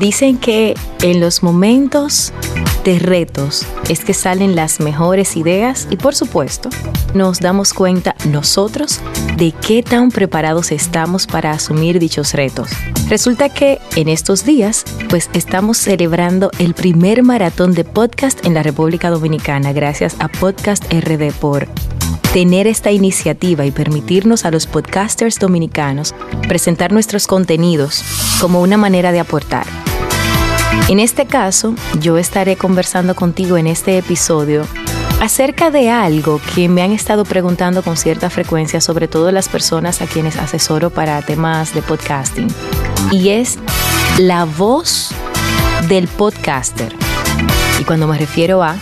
Dicen que en los momentos de retos es que salen las mejores ideas y por supuesto nos damos cuenta nosotros de qué tan preparados estamos para asumir dichos retos. Resulta que en estos días pues estamos celebrando el primer maratón de podcast en la República Dominicana gracias a Podcast RD por tener esta iniciativa y permitirnos a los podcasters dominicanos presentar nuestros contenidos como una manera de aportar. En este caso, yo estaré conversando contigo en este episodio acerca de algo que me han estado preguntando con cierta frecuencia, sobre todo las personas a quienes asesoro para temas de podcasting, y es la voz del podcaster. Y cuando me refiero a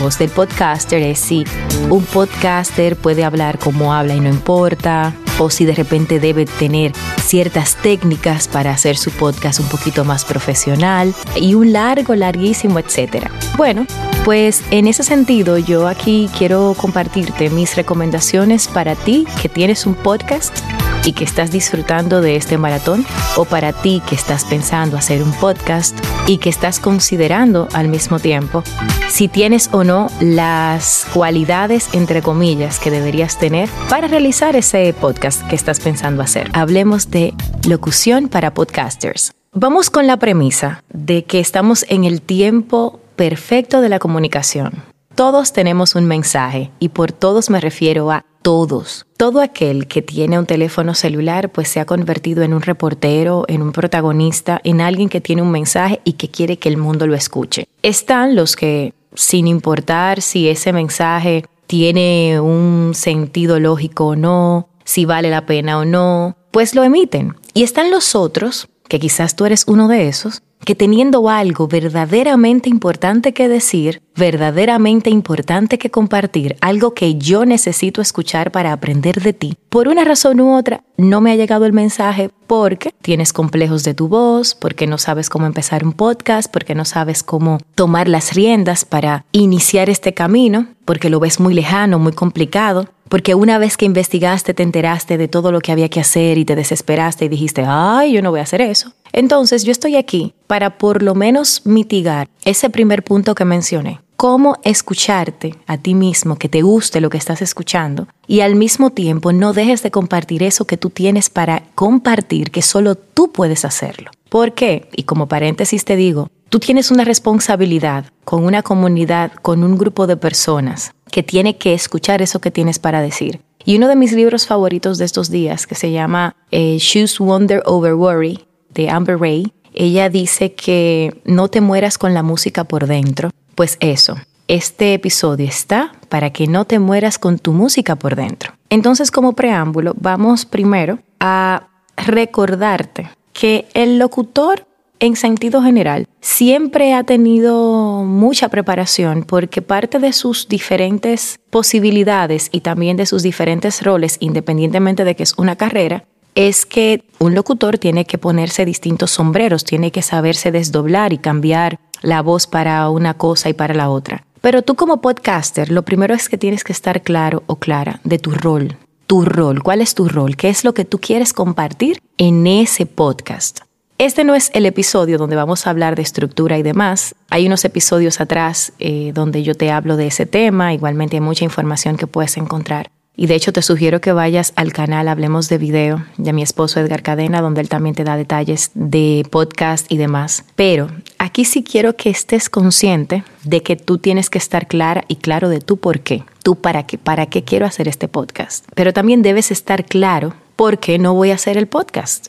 voz del podcaster es si un podcaster puede hablar como habla y no importa, o si de repente debe tener ciertas técnicas para hacer su podcast un poquito más profesional y un largo, larguísimo, etcétera. Bueno, pues en ese sentido yo aquí quiero compartirte mis recomendaciones para ti que tienes un podcast y que estás disfrutando de este maratón o para ti que estás pensando hacer un podcast y que estás considerando al mismo tiempo si tienes o no las cualidades entre comillas que deberías tener para realizar ese podcast que estás pensando hacer. Hablemos de locución para podcasters. Vamos con la premisa de que estamos en el tiempo perfecto de la comunicación. Todos tenemos un mensaje y por todos me refiero a todos. Todo aquel que tiene un teléfono celular pues se ha convertido en un reportero, en un protagonista, en alguien que tiene un mensaje y que quiere que el mundo lo escuche. Están los que, sin importar si ese mensaje tiene un sentido lógico o no, si vale la pena o no, pues lo emiten. Y están los otros, que quizás tú eres uno de esos, que teniendo algo verdaderamente importante que decir, verdaderamente importante que compartir, algo que yo necesito escuchar para aprender de ti, por una razón u otra, no me ha llegado el mensaje porque tienes complejos de tu voz, porque no sabes cómo empezar un podcast, porque no sabes cómo tomar las riendas para iniciar este camino, porque lo ves muy lejano, muy complicado, porque una vez que investigaste te enteraste de todo lo que había que hacer y te desesperaste y dijiste, ay, yo no voy a hacer eso. Entonces yo estoy aquí para por lo menos mitigar ese primer punto que mencioné. Cómo escucharte a ti mismo, que te guste lo que estás escuchando y al mismo tiempo no dejes de compartir eso que tú tienes para compartir, que solo tú puedes hacerlo. ¿Por qué? Y como paréntesis te digo, tú tienes una responsabilidad con una comunidad, con un grupo de personas que tiene que escuchar eso que tienes para decir. Y uno de mis libros favoritos de estos días, que se llama eh, Choose Wonder Over Worry, de Amber Ray, ella dice que no te mueras con la música por dentro. Pues eso, este episodio está para que no te mueras con tu música por dentro. Entonces, como preámbulo, vamos primero a recordarte que el locutor en sentido general siempre ha tenido mucha preparación porque parte de sus diferentes posibilidades y también de sus diferentes roles, independientemente de que es una carrera, es que un locutor tiene que ponerse distintos sombreros, tiene que saberse desdoblar y cambiar la voz para una cosa y para la otra. Pero tú como podcaster, lo primero es que tienes que estar claro o clara de tu rol. Tu rol, ¿cuál es tu rol? ¿Qué es lo que tú quieres compartir en ese podcast? Este no es el episodio donde vamos a hablar de estructura y demás. Hay unos episodios atrás eh, donde yo te hablo de ese tema. Igualmente hay mucha información que puedes encontrar. Y de hecho te sugiero que vayas al canal Hablemos de Video de mi esposo Edgar Cadena, donde él también te da detalles de podcast y demás. Pero aquí sí quiero que estés consciente de que tú tienes que estar clara y claro de tú por qué. Tú para qué, para qué quiero hacer este podcast. Pero también debes estar claro por qué no voy a hacer el podcast.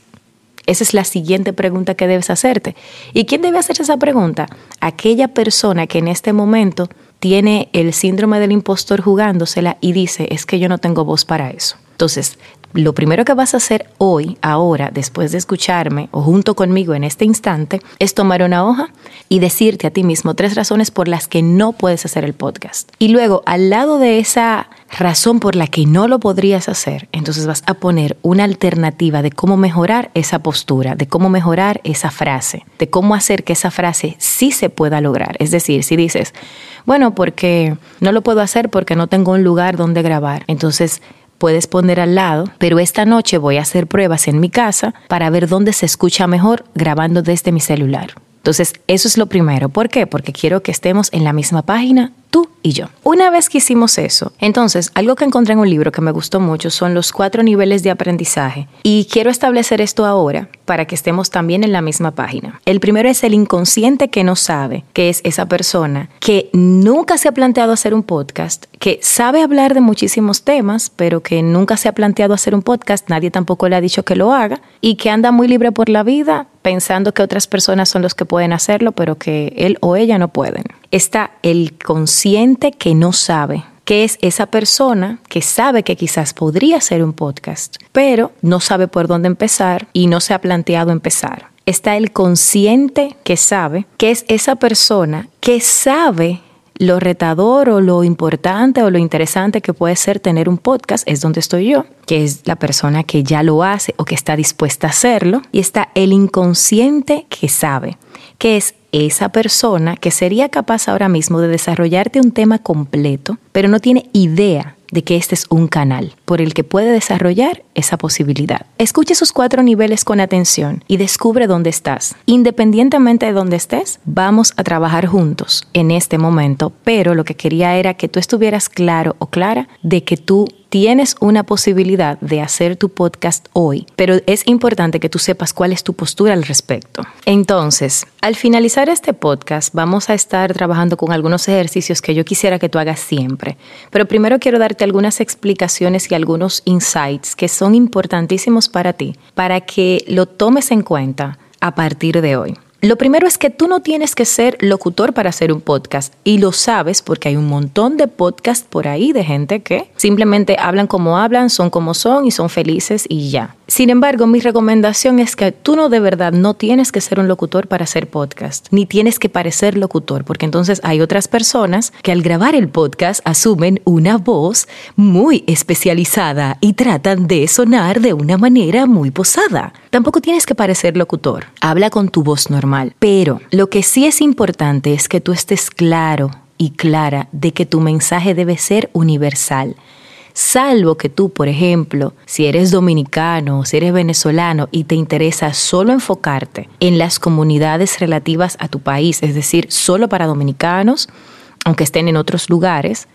Esa es la siguiente pregunta que debes hacerte. ¿Y quién debe hacer esa pregunta? Aquella persona que en este momento tiene el síndrome del impostor jugándosela y dice, es que yo no tengo voz para eso. Entonces, lo primero que vas a hacer hoy, ahora, después de escucharme o junto conmigo en este instante, es tomar una hoja y decirte a ti mismo tres razones por las que no puedes hacer el podcast. Y luego, al lado de esa razón por la que no lo podrías hacer, entonces vas a poner una alternativa de cómo mejorar esa postura, de cómo mejorar esa frase, de cómo hacer que esa frase sí se pueda lograr. Es decir, si dices, bueno, porque no lo puedo hacer porque no tengo un lugar donde grabar, entonces puedes poner al lado, pero esta noche voy a hacer pruebas en mi casa para ver dónde se escucha mejor grabando desde mi celular. Entonces, eso es lo primero. ¿Por qué? Porque quiero que estemos en la misma página tú y yo. Una vez que hicimos eso, entonces algo que encontré en un libro que me gustó mucho son los cuatro niveles de aprendizaje y quiero establecer esto ahora para que estemos también en la misma página. El primero es el inconsciente que no sabe, que es esa persona que nunca se ha planteado hacer un podcast, que sabe hablar de muchísimos temas, pero que nunca se ha planteado hacer un podcast, nadie tampoco le ha dicho que lo haga y que anda muy libre por la vida pensando que otras personas son los que pueden hacerlo, pero que él o ella no pueden. Está el consciente que no sabe, que es esa persona que sabe que quizás podría hacer un podcast, pero no sabe por dónde empezar y no se ha planteado empezar. Está el consciente que sabe, que es esa persona que sabe lo retador o lo importante o lo interesante que puede ser tener un podcast es donde estoy yo, que es la persona que ya lo hace o que está dispuesta a hacerlo. Y está el inconsciente que sabe, que es esa persona que sería capaz ahora mismo de desarrollarte un tema completo, pero no tiene idea de que este es un canal por el que puede desarrollar esa posibilidad. Escuche esos cuatro niveles con atención y descubre dónde estás. Independientemente de dónde estés, vamos a trabajar juntos en este momento, pero lo que quería era que tú estuvieras claro o clara de que tú tienes una posibilidad de hacer tu podcast hoy, pero es importante que tú sepas cuál es tu postura al respecto. Entonces, al finalizar este podcast, vamos a estar trabajando con algunos ejercicios que yo quisiera que tú hagas siempre, pero primero quiero darte algunas explicaciones y algunos insights que son importantísimos para ti, para que lo tomes en cuenta a partir de hoy. Lo primero es que tú no tienes que ser locutor para hacer un podcast y lo sabes porque hay un montón de podcasts por ahí de gente que simplemente hablan como hablan, son como son y son felices y ya. Sin embargo, mi recomendación es que tú no de verdad no tienes que ser un locutor para hacer podcast, ni tienes que parecer locutor, porque entonces hay otras personas que al grabar el podcast asumen una voz muy especializada y tratan de sonar de una manera muy posada. Tampoco tienes que parecer locutor, habla con tu voz normal, pero lo que sí es importante es que tú estés claro y clara de que tu mensaje debe ser universal salvo que tú, por ejemplo, si eres dominicano o si eres venezolano y te interesa solo enfocarte en las comunidades relativas a tu país, es decir, solo para dominicanos, aunque estén en otros lugares,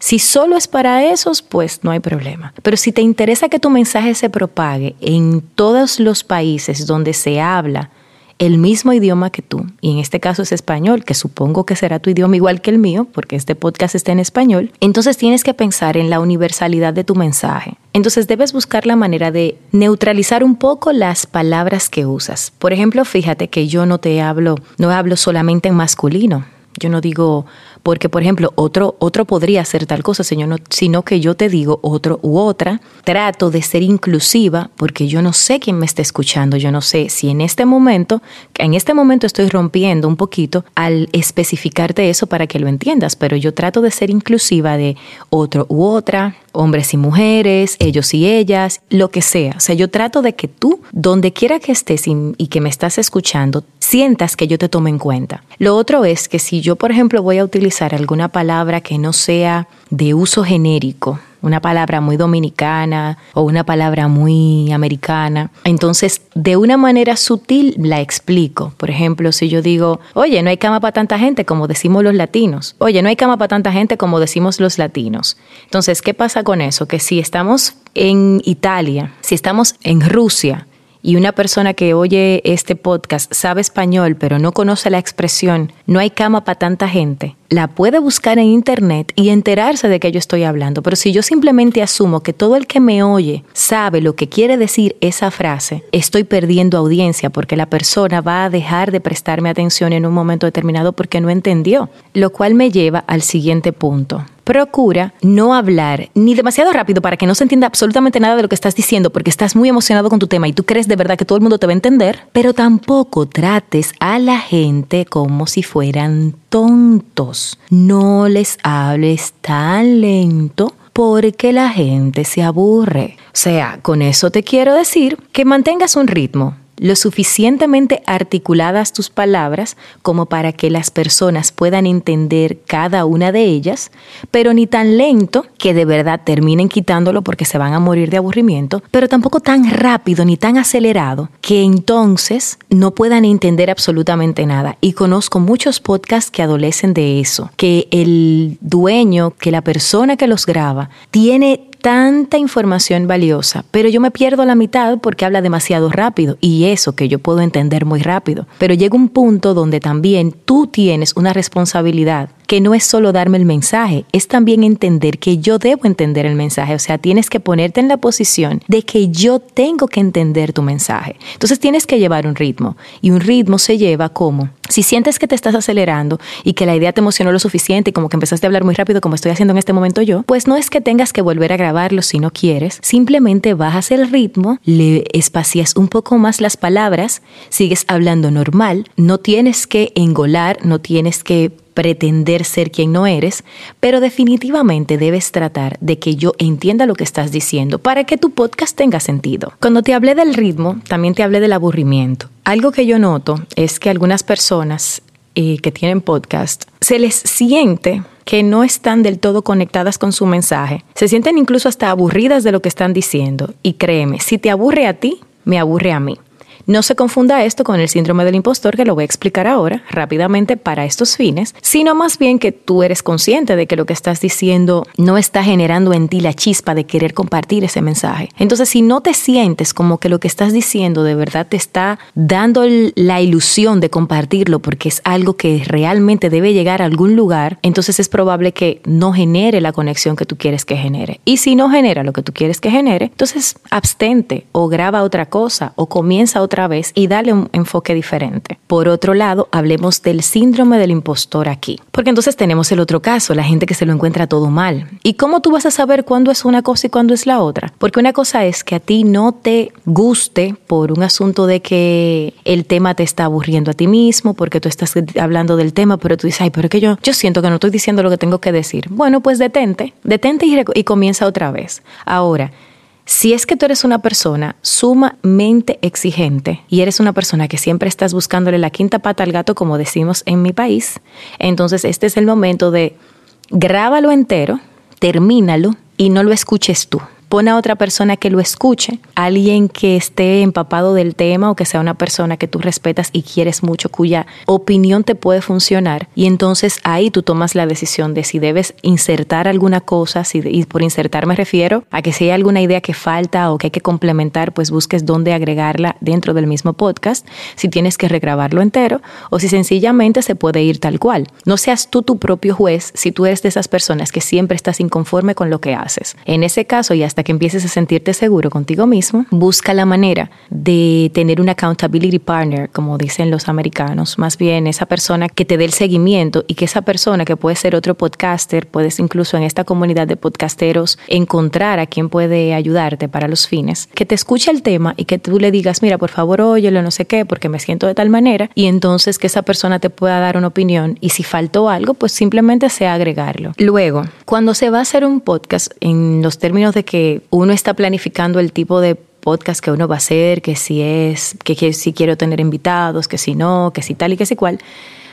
si solo es para esos, pues no hay problema. Pero si te interesa que tu mensaje se propague en todos los países donde se habla el mismo idioma que tú, y en este caso es español, que supongo que será tu idioma igual que el mío, porque este podcast está en español, entonces tienes que pensar en la universalidad de tu mensaje. Entonces debes buscar la manera de neutralizar un poco las palabras que usas. Por ejemplo, fíjate que yo no te hablo, no hablo solamente en masculino. Yo no digo porque por ejemplo otro, otro podría hacer tal cosa, señor, sino que yo te digo otro u otra, trato de ser inclusiva porque yo no sé quién me está escuchando, yo no sé si en este momento, en este momento estoy rompiendo un poquito al especificarte eso para que lo entiendas, pero yo trato de ser inclusiva de otro u otra, hombres y mujeres, ellos y ellas, lo que sea. O sea, yo trato de que tú, donde quiera que estés y, que me estás escuchando, sientas que yo te tome en cuenta. Lo otro es que si yo, por ejemplo, voy a utilizar alguna palabra que no sea de uso genérico, una palabra muy dominicana o una palabra muy americana. Entonces, de una manera sutil la explico. Por ejemplo, si yo digo, oye, no hay cama para tanta gente como decimos los latinos. Oye, no hay cama para tanta gente como decimos los latinos. Entonces, ¿qué pasa con eso? Que si estamos en Italia, si estamos en Rusia, y una persona que oye este podcast sabe español pero no conoce la expresión no hay cama para tanta gente, la puede buscar en internet y enterarse de que yo estoy hablando. Pero si yo simplemente asumo que todo el que me oye sabe lo que quiere decir esa frase, estoy perdiendo audiencia porque la persona va a dejar de prestarme atención en un momento determinado porque no entendió. Lo cual me lleva al siguiente punto procura no hablar ni demasiado rápido para que no se entienda absolutamente nada de lo que estás diciendo porque estás muy emocionado con tu tema y tú crees de verdad que todo el mundo te va a entender, pero tampoco trates a la gente como si fueran tontos. No les hables tan lento porque la gente se aburre. O sea, con eso te quiero decir que mantengas un ritmo lo suficientemente articuladas tus palabras como para que las personas puedan entender cada una de ellas, pero ni tan lento que de verdad terminen quitándolo porque se van a morir de aburrimiento, pero tampoco tan rápido ni tan acelerado que entonces no puedan entender absolutamente nada. Y conozco muchos podcasts que adolecen de eso, que el dueño, que la persona que los graba, tiene tanta información valiosa, pero yo me pierdo la mitad porque habla demasiado rápido y eso que yo puedo entender muy rápido. Pero llega un punto donde también tú tienes una responsabilidad que no es solo darme el mensaje, es también entender que yo debo entender el mensaje. O sea, tienes que ponerte en la posición de que yo tengo que entender tu mensaje. Entonces tienes que llevar un ritmo y un ritmo se lleva como si sientes que te estás acelerando y que la idea te emocionó lo suficiente y como que empezaste a hablar muy rápido como estoy haciendo en este momento yo, pues no es que tengas que volver a grabarlo si no quieres, simplemente bajas el ritmo, le espacías un poco más las palabras, sigues hablando normal, no tienes que engolar, no tienes que pretender ser quien no eres, pero definitivamente debes tratar de que yo entienda lo que estás diciendo para que tu podcast tenga sentido. Cuando te hablé del ritmo, también te hablé del aburrimiento. Algo que yo noto es que algunas personas eh, que tienen podcast se les siente que no están del todo conectadas con su mensaje. Se sienten incluso hasta aburridas de lo que están diciendo. Y créeme, si te aburre a ti, me aburre a mí. No se confunda esto con el síndrome del impostor, que lo voy a explicar ahora rápidamente para estos fines, sino más bien que tú eres consciente de que lo que estás diciendo no está generando en ti la chispa de querer compartir ese mensaje. Entonces, si no te sientes como que lo que estás diciendo de verdad te está dando la ilusión de compartirlo porque es algo que realmente debe llegar a algún lugar, entonces es probable que no genere la conexión que tú quieres que genere. Y si no genera lo que tú quieres que genere, entonces abstente o graba otra cosa o comienza otra vez y dale un enfoque diferente. Por otro lado, hablemos del síndrome del impostor aquí. Porque entonces tenemos el otro caso, la gente que se lo encuentra todo mal. ¿Y cómo tú vas a saber cuándo es una cosa y cuándo es la otra? Porque una cosa es que a ti no te guste por un asunto de que el tema te está aburriendo a ti mismo, porque tú estás hablando del tema, pero tú dices, ay, pero que yo, yo siento que no estoy diciendo lo que tengo que decir. Bueno, pues detente, detente y, y comienza otra vez. Ahora, si es que tú eres una persona sumamente exigente y eres una persona que siempre estás buscándole la quinta pata al gato, como decimos en mi país, entonces este es el momento de grábalo entero, termínalo y no lo escuches tú pon a otra persona que lo escuche, alguien que esté empapado del tema o que sea una persona que tú respetas y quieres mucho, cuya opinión te puede funcionar. Y entonces ahí tú tomas la decisión de si debes insertar alguna cosa, si, y por insertar me refiero a que si hay alguna idea que falta o que hay que complementar, pues busques dónde agregarla dentro del mismo podcast, si tienes que regrabarlo entero o si sencillamente se puede ir tal cual. No seas tú tu propio juez si tú eres de esas personas que siempre estás inconforme con lo que haces. En ese caso, y hasta que empieces a sentirte seguro contigo mismo, busca la manera de tener un accountability partner, como dicen los americanos, más bien esa persona que te dé el seguimiento y que esa persona que puede ser otro podcaster, puedes incluso en esta comunidad de podcasteros encontrar a quien puede ayudarte para los fines, que te escuche el tema y que tú le digas, mira, por favor, óyelo, no sé qué, porque me siento de tal manera, y entonces que esa persona te pueda dar una opinión y si faltó algo, pues simplemente sea agregarlo. Luego, cuando se va a hacer un podcast en los términos de que uno está planificando el tipo de podcast que uno va a hacer, que si es, que, si quiero tener invitados, que si no, que si tal y que si cual.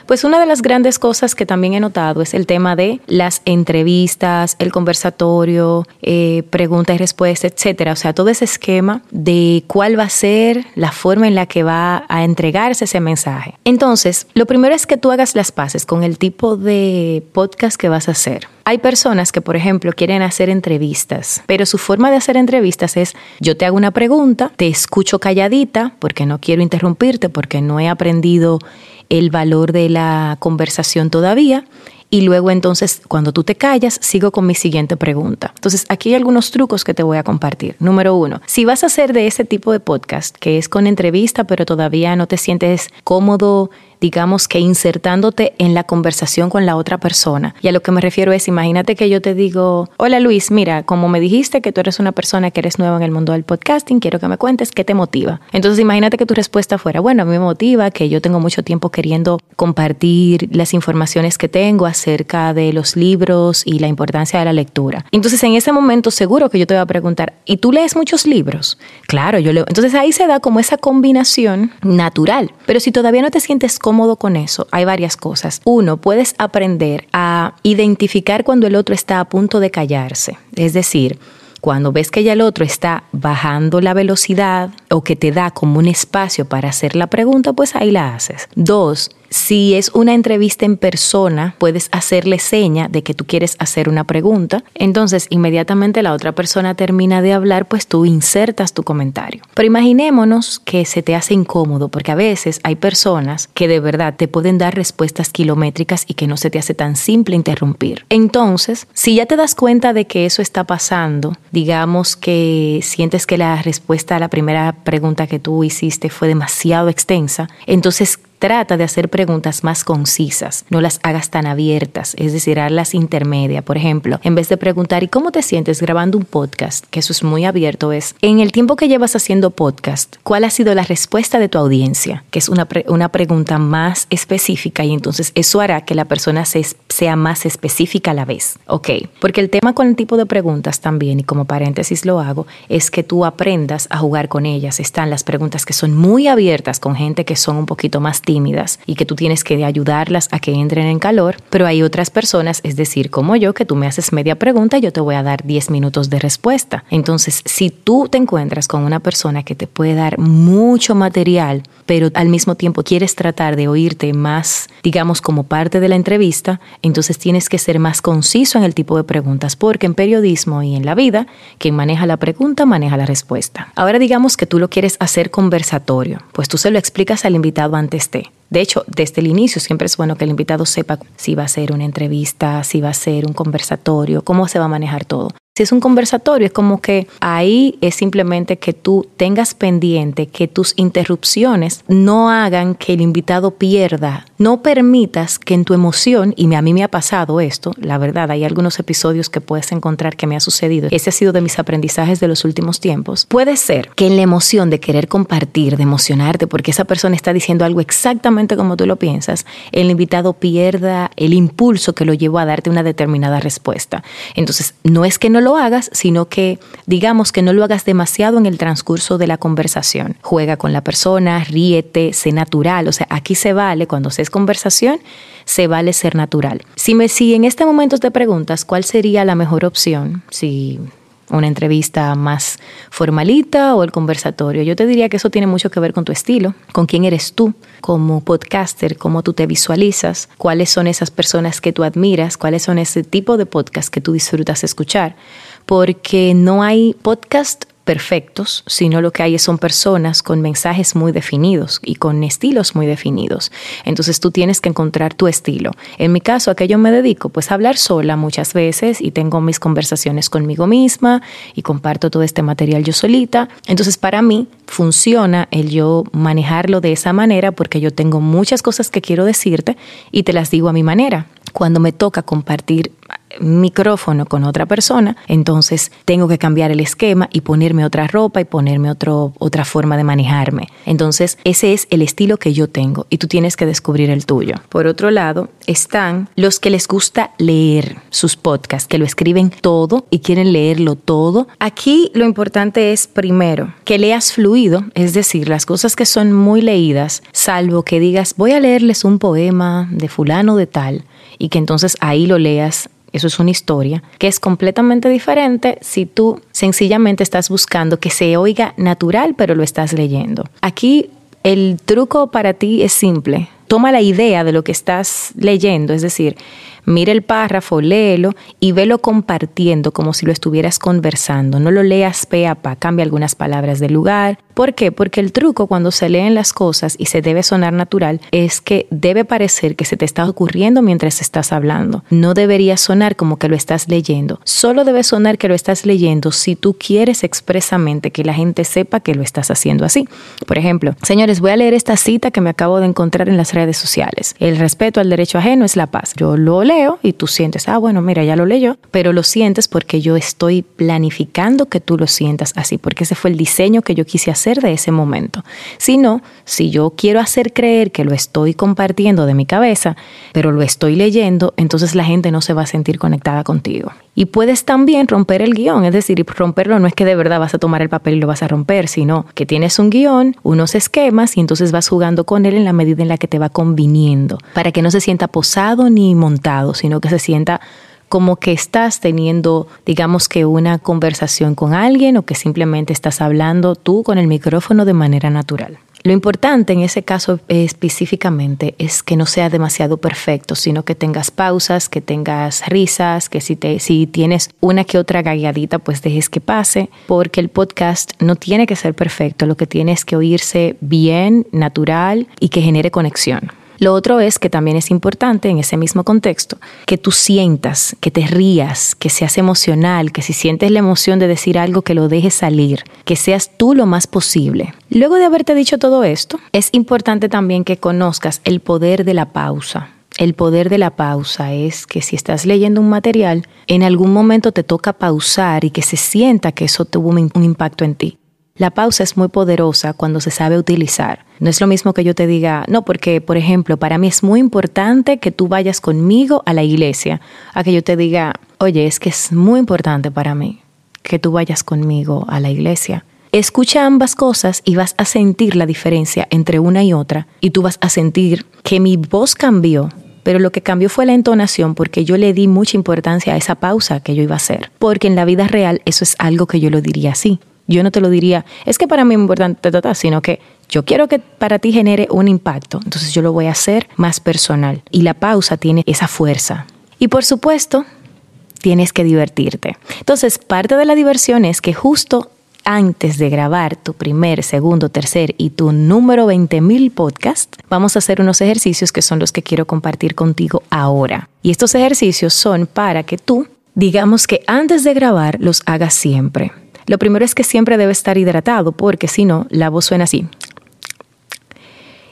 Pues una de las grandes cosas que también he notado es el tema de las entrevistas, el conversatorio, eh, pregunta y respuesta, etcétera. O sea, todo ese esquema de cuál va a ser la forma en la que va a entregarse ese mensaje. Entonces, lo primero es que tú hagas las paces con el tipo de podcast que vas a hacer. Hay personas que, por ejemplo, quieren hacer entrevistas, pero su forma de hacer entrevistas es yo te hago una pregunta, te escucho calladita porque no quiero interrumpirte, porque no he aprendido el valor de la conversación todavía. Y luego entonces, cuando tú te callas, sigo con mi siguiente pregunta. Entonces, aquí hay algunos trucos que te voy a compartir. Número uno, si vas a hacer de ese tipo de podcast, que es con entrevista, pero todavía no te sientes cómodo digamos que insertándote en la conversación con la otra persona. Y a lo que me refiero es, imagínate que yo te digo, hola Luis, mira, como me dijiste que tú eres una persona que eres nueva en el mundo del podcasting, quiero que me cuentes qué te motiva. Entonces imagínate que tu respuesta fuera, bueno, a mí me motiva que yo tengo mucho tiempo queriendo compartir las informaciones que tengo acerca de los libros y la importancia de la lectura. Entonces en ese momento seguro que yo te voy a preguntar, ¿y tú lees muchos libros? Claro, yo leo. Entonces ahí se da como esa combinación natural. Pero si todavía no te sientes cómodo con eso, hay varias cosas. Uno, puedes aprender a identificar cuando el otro está a punto de callarse. Es decir, cuando ves que ya el otro está bajando la velocidad o que te da como un espacio para hacer la pregunta, pues ahí la haces. Dos, si es una entrevista en persona, puedes hacerle seña de que tú quieres hacer una pregunta. Entonces, inmediatamente la otra persona termina de hablar, pues tú insertas tu comentario. Pero imaginémonos que se te hace incómodo, porque a veces hay personas que de verdad te pueden dar respuestas kilométricas y que no se te hace tan simple interrumpir. Entonces, si ya te das cuenta de que eso está pasando, digamos que sientes que la respuesta a la primera pregunta que tú hiciste fue demasiado extensa, entonces Trata de hacer preguntas más concisas, no las hagas tan abiertas, es decir, hazlas intermedia. Por ejemplo, en vez de preguntar ¿y cómo te sientes grabando un podcast? Que eso es muy abierto, es en el tiempo que llevas haciendo podcast, ¿cuál ha sido la respuesta de tu audiencia? Que es una, una pregunta más específica y entonces eso hará que la persona sea más específica a la vez. Ok, porque el tema con el tipo de preguntas también, y como paréntesis lo hago, es que tú aprendas a jugar con ellas. Están las preguntas que son muy abiertas con gente que son un poquito más tímidas y que tú tienes que ayudarlas a que entren en calor, pero hay otras personas, es decir, como yo, que tú me haces media pregunta y yo te voy a dar 10 minutos de respuesta. Entonces, si tú te encuentras con una persona que te puede dar mucho material, pero al mismo tiempo quieres tratar de oírte más, digamos, como parte de la entrevista, entonces tienes que ser más conciso en el tipo de preguntas, porque en periodismo y en la vida, quien maneja la pregunta maneja la respuesta. Ahora digamos que tú lo quieres hacer conversatorio, pues tú se lo explicas al invitado antes de. De hecho, desde el inicio siempre es bueno que el invitado sepa si va a ser una entrevista, si va a ser un conversatorio, cómo se va a manejar todo. Si es un conversatorio, es como que ahí es simplemente que tú tengas pendiente que tus interrupciones no hagan que el invitado pierda. No permitas que en tu emoción, y a mí me ha pasado esto, la verdad, hay algunos episodios que puedes encontrar que me ha sucedido. Ese ha sido de mis aprendizajes de los últimos tiempos. Puede ser que en la emoción de querer compartir, de emocionarte, porque esa persona está diciendo algo exactamente como tú lo piensas, el invitado pierda el impulso que lo llevó a darte una determinada respuesta. Entonces, no es que no lo hagas, sino que digamos que no lo hagas demasiado en el transcurso de la conversación. Juega con la persona, ríete, sé natural. O sea, aquí se vale, cuando se es conversación, se vale ser natural. Si me si en este momento te preguntas cuál sería la mejor opción, si una entrevista más formalita o el conversatorio. Yo te diría que eso tiene mucho que ver con tu estilo, con quién eres tú como podcaster, cómo tú te visualizas, cuáles son esas personas que tú admiras, cuáles son ese tipo de podcast que tú disfrutas escuchar, porque no hay podcast perfectos, sino lo que hay son personas con mensajes muy definidos y con estilos muy definidos. Entonces tú tienes que encontrar tu estilo. En mi caso, a qué yo me dedico, pues a hablar sola muchas veces y tengo mis conversaciones conmigo misma y comparto todo este material yo solita. Entonces para mí funciona el yo manejarlo de esa manera porque yo tengo muchas cosas que quiero decirte y te las digo a mi manera. Cuando me toca compartir micrófono con otra persona, entonces tengo que cambiar el esquema y ponerme otra ropa y ponerme otro, otra forma de manejarme. Entonces, ese es el estilo que yo tengo y tú tienes que descubrir el tuyo. Por otro lado, están los que les gusta leer sus podcasts, que lo escriben todo y quieren leerlo todo. Aquí lo importante es, primero, que leas fluido, es decir, las cosas que son muy leídas, salvo que digas, voy a leerles un poema de fulano de tal, y que entonces ahí lo leas eso es una historia, que es completamente diferente si tú sencillamente estás buscando que se oiga natural, pero lo estás leyendo. Aquí el truco para ti es simple. Toma la idea de lo que estás leyendo, es decir, Mira el párrafo, léelo y velo compartiendo como si lo estuvieras conversando. No lo leas pe a pa, cambia algunas palabras del lugar. ¿Por qué? Porque el truco cuando se leen las cosas y se debe sonar natural es que debe parecer que se te está ocurriendo mientras estás hablando. No debería sonar como que lo estás leyendo. Solo debe sonar que lo estás leyendo si tú quieres expresamente que la gente sepa que lo estás haciendo así. Por ejemplo, señores, voy a leer esta cita que me acabo de encontrar en las redes sociales. El respeto al derecho ajeno es la paz. Yo lo y tú sientes, ah, bueno, mira, ya lo leyó, pero lo sientes porque yo estoy planificando que tú lo sientas así, porque ese fue el diseño que yo quise hacer de ese momento. Si no, si yo quiero hacer creer que lo estoy compartiendo de mi cabeza, pero lo estoy leyendo, entonces la gente no se va a sentir conectada contigo. Y puedes también romper el guion, es decir, romperlo no es que de verdad vas a tomar el papel y lo vas a romper, sino que tienes un guion, unos esquemas y entonces vas jugando con él en la medida en la que te va conviniendo, para que no se sienta posado ni montado, sino que se sienta como que estás teniendo, digamos que una conversación con alguien o que simplemente estás hablando tú con el micrófono de manera natural. Lo importante en ese caso específicamente es que no sea demasiado perfecto, sino que tengas pausas, que tengas risas, que si, te, si tienes una que otra galladita, pues dejes que pase, porque el podcast no tiene que ser perfecto, lo que tiene es que oírse bien, natural y que genere conexión. Lo otro es que también es importante en ese mismo contexto que tú sientas, que te rías, que seas emocional, que si sientes la emoción de decir algo que lo dejes salir, que seas tú lo más posible. Luego de haberte dicho todo esto, es importante también que conozcas el poder de la pausa. El poder de la pausa es que si estás leyendo un material, en algún momento te toca pausar y que se sienta que eso tuvo un impacto en ti. La pausa es muy poderosa cuando se sabe utilizar. No es lo mismo que yo te diga, no, porque, por ejemplo, para mí es muy importante que tú vayas conmigo a la iglesia, a que yo te diga, oye, es que es muy importante para mí que tú vayas conmigo a la iglesia. Escucha ambas cosas y vas a sentir la diferencia entre una y otra y tú vas a sentir que mi voz cambió, pero lo que cambió fue la entonación porque yo le di mucha importancia a esa pausa que yo iba a hacer, porque en la vida real eso es algo que yo lo diría así. Yo no te lo diría, es que para mí es importante, sino que yo quiero que para ti genere un impacto, entonces yo lo voy a hacer más personal. Y la pausa tiene esa fuerza. Y por supuesto, tienes que divertirte. Entonces, parte de la diversión es que justo antes de grabar tu primer, segundo, tercer y tu número 20.000 podcast, vamos a hacer unos ejercicios que son los que quiero compartir contigo ahora. Y estos ejercicios son para que tú, digamos que antes de grabar, los hagas siempre. Lo primero es que siempre debe estar hidratado porque si no, la voz suena así.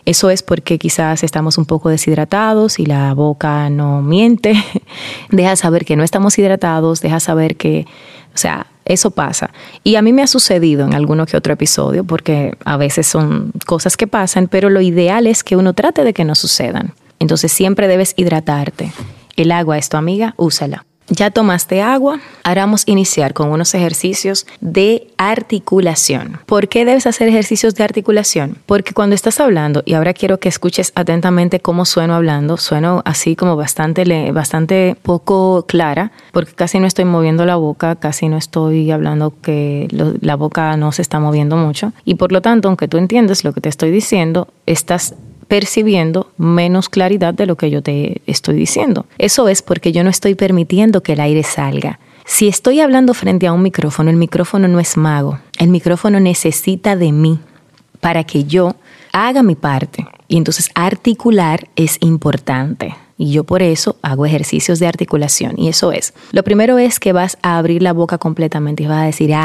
Eso es porque quizás estamos un poco deshidratados y la boca no miente. deja saber que no estamos hidratados, deja saber que, o sea, eso pasa. Y a mí me ha sucedido en alguno que otro episodio porque a veces son cosas que pasan, pero lo ideal es que uno trate de que no sucedan. Entonces siempre debes hidratarte. El agua es tu amiga, úsala. Ya tomaste agua, ahora iniciar con unos ejercicios de articulación. ¿Por qué debes hacer ejercicios de articulación? Porque cuando estás hablando, y ahora quiero que escuches atentamente cómo sueno hablando, sueno así como bastante, bastante poco clara, porque casi no estoy moviendo la boca, casi no estoy hablando que la boca no se está moviendo mucho. Y por lo tanto, aunque tú entiendes lo que te estoy diciendo, estás percibiendo menos claridad de lo que yo te estoy diciendo. Eso es porque yo no estoy permitiendo que el aire salga. Si estoy hablando frente a un micrófono, el micrófono no es mago. El micrófono necesita de mí para que yo haga mi parte. Y entonces articular es importante. Y yo por eso hago ejercicios de articulación. Y eso es, lo primero es que vas a abrir la boca completamente y vas a decir ah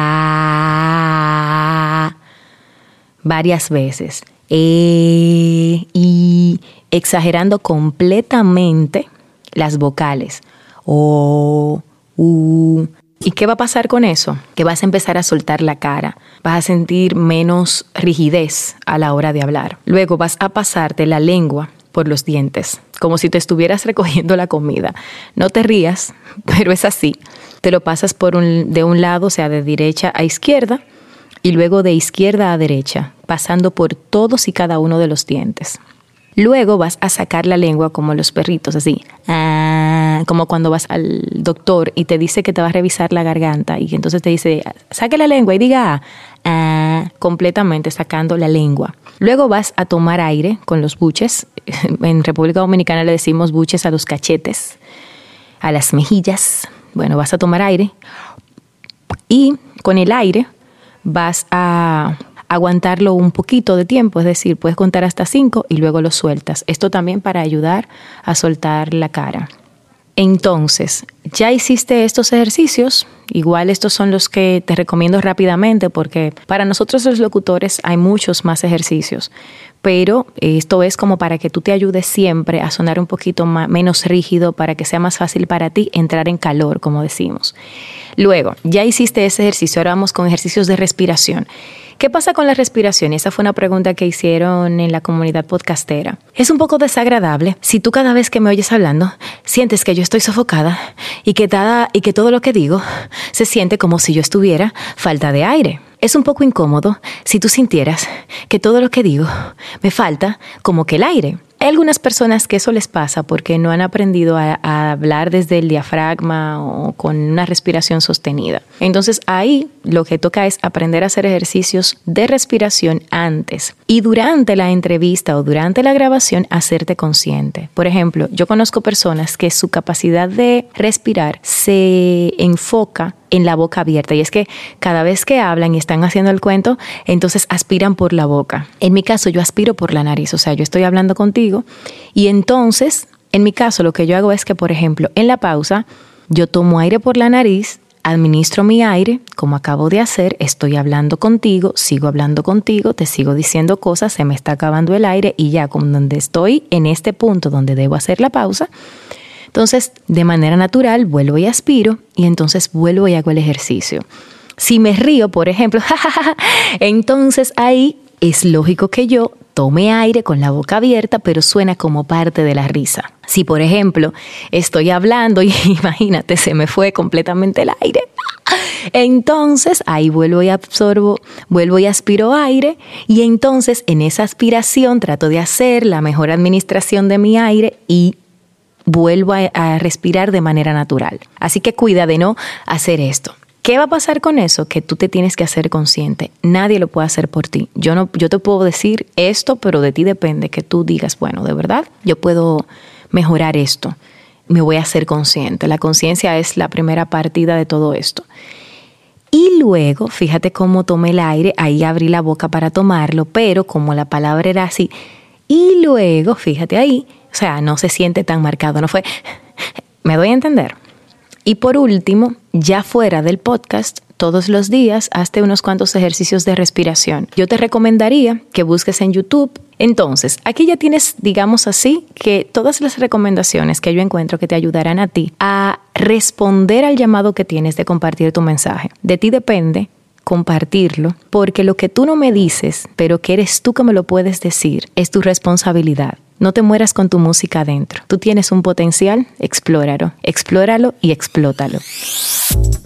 varias veces e, y exagerando completamente las vocales. O, u. ¿Y qué va a pasar con eso? Que vas a empezar a soltar la cara, vas a sentir menos rigidez a la hora de hablar. Luego vas a pasarte la lengua por los dientes, como si te estuvieras recogiendo la comida. No te rías, pero es así. Te lo pasas por un, de un lado, o sea, de derecha a izquierda, y luego de izquierda a derecha, pasando por todos y cada uno de los dientes. Luego vas a sacar la lengua como los perritos, así, ah, como cuando vas al doctor y te dice que te va a revisar la garganta y entonces te dice, saque la lengua y diga ah, completamente sacando la lengua. Luego vas a tomar aire con los buches. En República Dominicana le decimos buches a los cachetes. a las mejillas. Bueno, vas a tomar aire y con el aire vas a aguantarlo un poquito de tiempo, es decir, puedes contar hasta cinco y luego lo sueltas. Esto también para ayudar a soltar la cara. Entonces, ya hiciste estos ejercicios, igual estos son los que te recomiendo rápidamente porque para nosotros los locutores hay muchos más ejercicios, pero esto es como para que tú te ayudes siempre a sonar un poquito menos rígido, para que sea más fácil para ti entrar en calor, como decimos. Luego, ya hiciste ese ejercicio, ahora vamos con ejercicios de respiración. ¿Qué pasa con la respiración? esa fue una pregunta que hicieron en la comunidad podcastera. Es un poco desagradable si tú cada vez que me oyes hablando sientes que yo estoy sofocada y que, y que todo lo que digo se siente como si yo estuviera falta de aire. Es un poco incómodo si tú sintieras que todo lo que digo me falta como que el aire. Hay algunas personas que eso les pasa porque no han aprendido a, hablar desde el diafragma o con una respiración sostenida. Entonces ahí lo que toca es aprender a hacer ejercicios de respiración antes y durante la entrevista o durante la grabación hacerte consciente. Por ejemplo, yo conozco personas que su capacidad de respirar se enfoca en la boca abierta. Y es que cada vez que hablan y están haciendo el cuento, entonces aspiran por la boca. En mi caso, yo aspiro por la nariz. O sea, yo estoy hablando contigo y entonces, en mi caso, lo que yo hago es que, por ejemplo, en la pausa, yo tomo aire por la nariz, administro mi aire, como acabo de hacer, estoy hablando contigo, sigo hablando contigo, te sigo diciendo cosas, se me está acabando el aire y ya como donde estoy en este punto donde debo hacer la pausa, entonces, de manera natural, vuelvo y aspiro y entonces vuelvo y hago el ejercicio. Si me río, por ejemplo, entonces ahí es lógico que yo tome aire con la boca abierta, pero suena como parte de la risa. Si, por ejemplo, estoy hablando y imagínate, se me fue completamente el aire, entonces ahí vuelvo y absorbo, vuelvo y aspiro aire y entonces en esa aspiración trato de hacer la mejor administración de mi aire y vuelvo a, respirar de manera natural. Así que cuida de no hacer esto. ¿Qué va a pasar con eso? Que tú te tienes que hacer consciente. Nadie lo puede hacer por ti. Yo no, yo te puedo decir esto, pero de ti depende que tú digas, bueno, de verdad, yo puedo mejorar esto. Me voy a hacer consciente. La conciencia es la primera partida de todo esto. Y luego, fíjate cómo tomé el aire, ahí abrí la boca para tomarlo, pero como la palabra era así, y luego, fíjate ahí, o sea, no se siente tan marcado, no fue, me doy a entender. Y por último, ya fuera del podcast, todos los días hazte unos cuantos ejercicios de respiración. Yo te recomendaría que busques en YouTube. Entonces, aquí ya tienes, digamos así, que todas las recomendaciones que yo encuentro que te ayudarán a ti a responder al llamado que tienes de compartir tu mensaje. De ti depende compartirlo, porque lo que tú no me dices, pero que eres tú que me lo puedes decir, es tu responsabilidad. No te mueras con tu música adentro. Tú tienes un potencial, explóralo, explóralo y explótalo.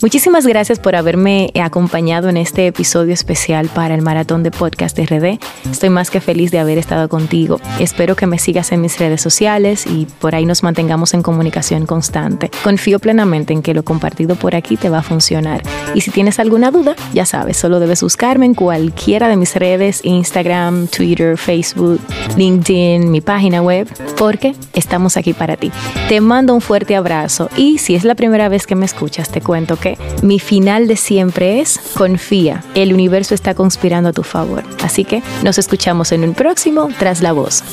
Muchísimas gracias por haberme acompañado en este episodio especial para el Maratón de Podcast RD. Estoy más que feliz de haber estado contigo. Espero que me sigas en mis redes sociales y por ahí nos mantengamos en comunicación constante. Confío plenamente en que lo compartido por aquí te va a funcionar. Y si tienes alguna duda, ya sabes, solo debes buscarme en cualquiera de mis redes, Instagram, Twitter, Facebook, LinkedIn, mi página página web porque estamos aquí para ti. Te mando un fuerte abrazo y si es la primera vez que me escuchas, te cuento que mi final de siempre es confía, el universo está conspirando a tu favor. Así que nos escuchamos en un próximo Tras la Voz.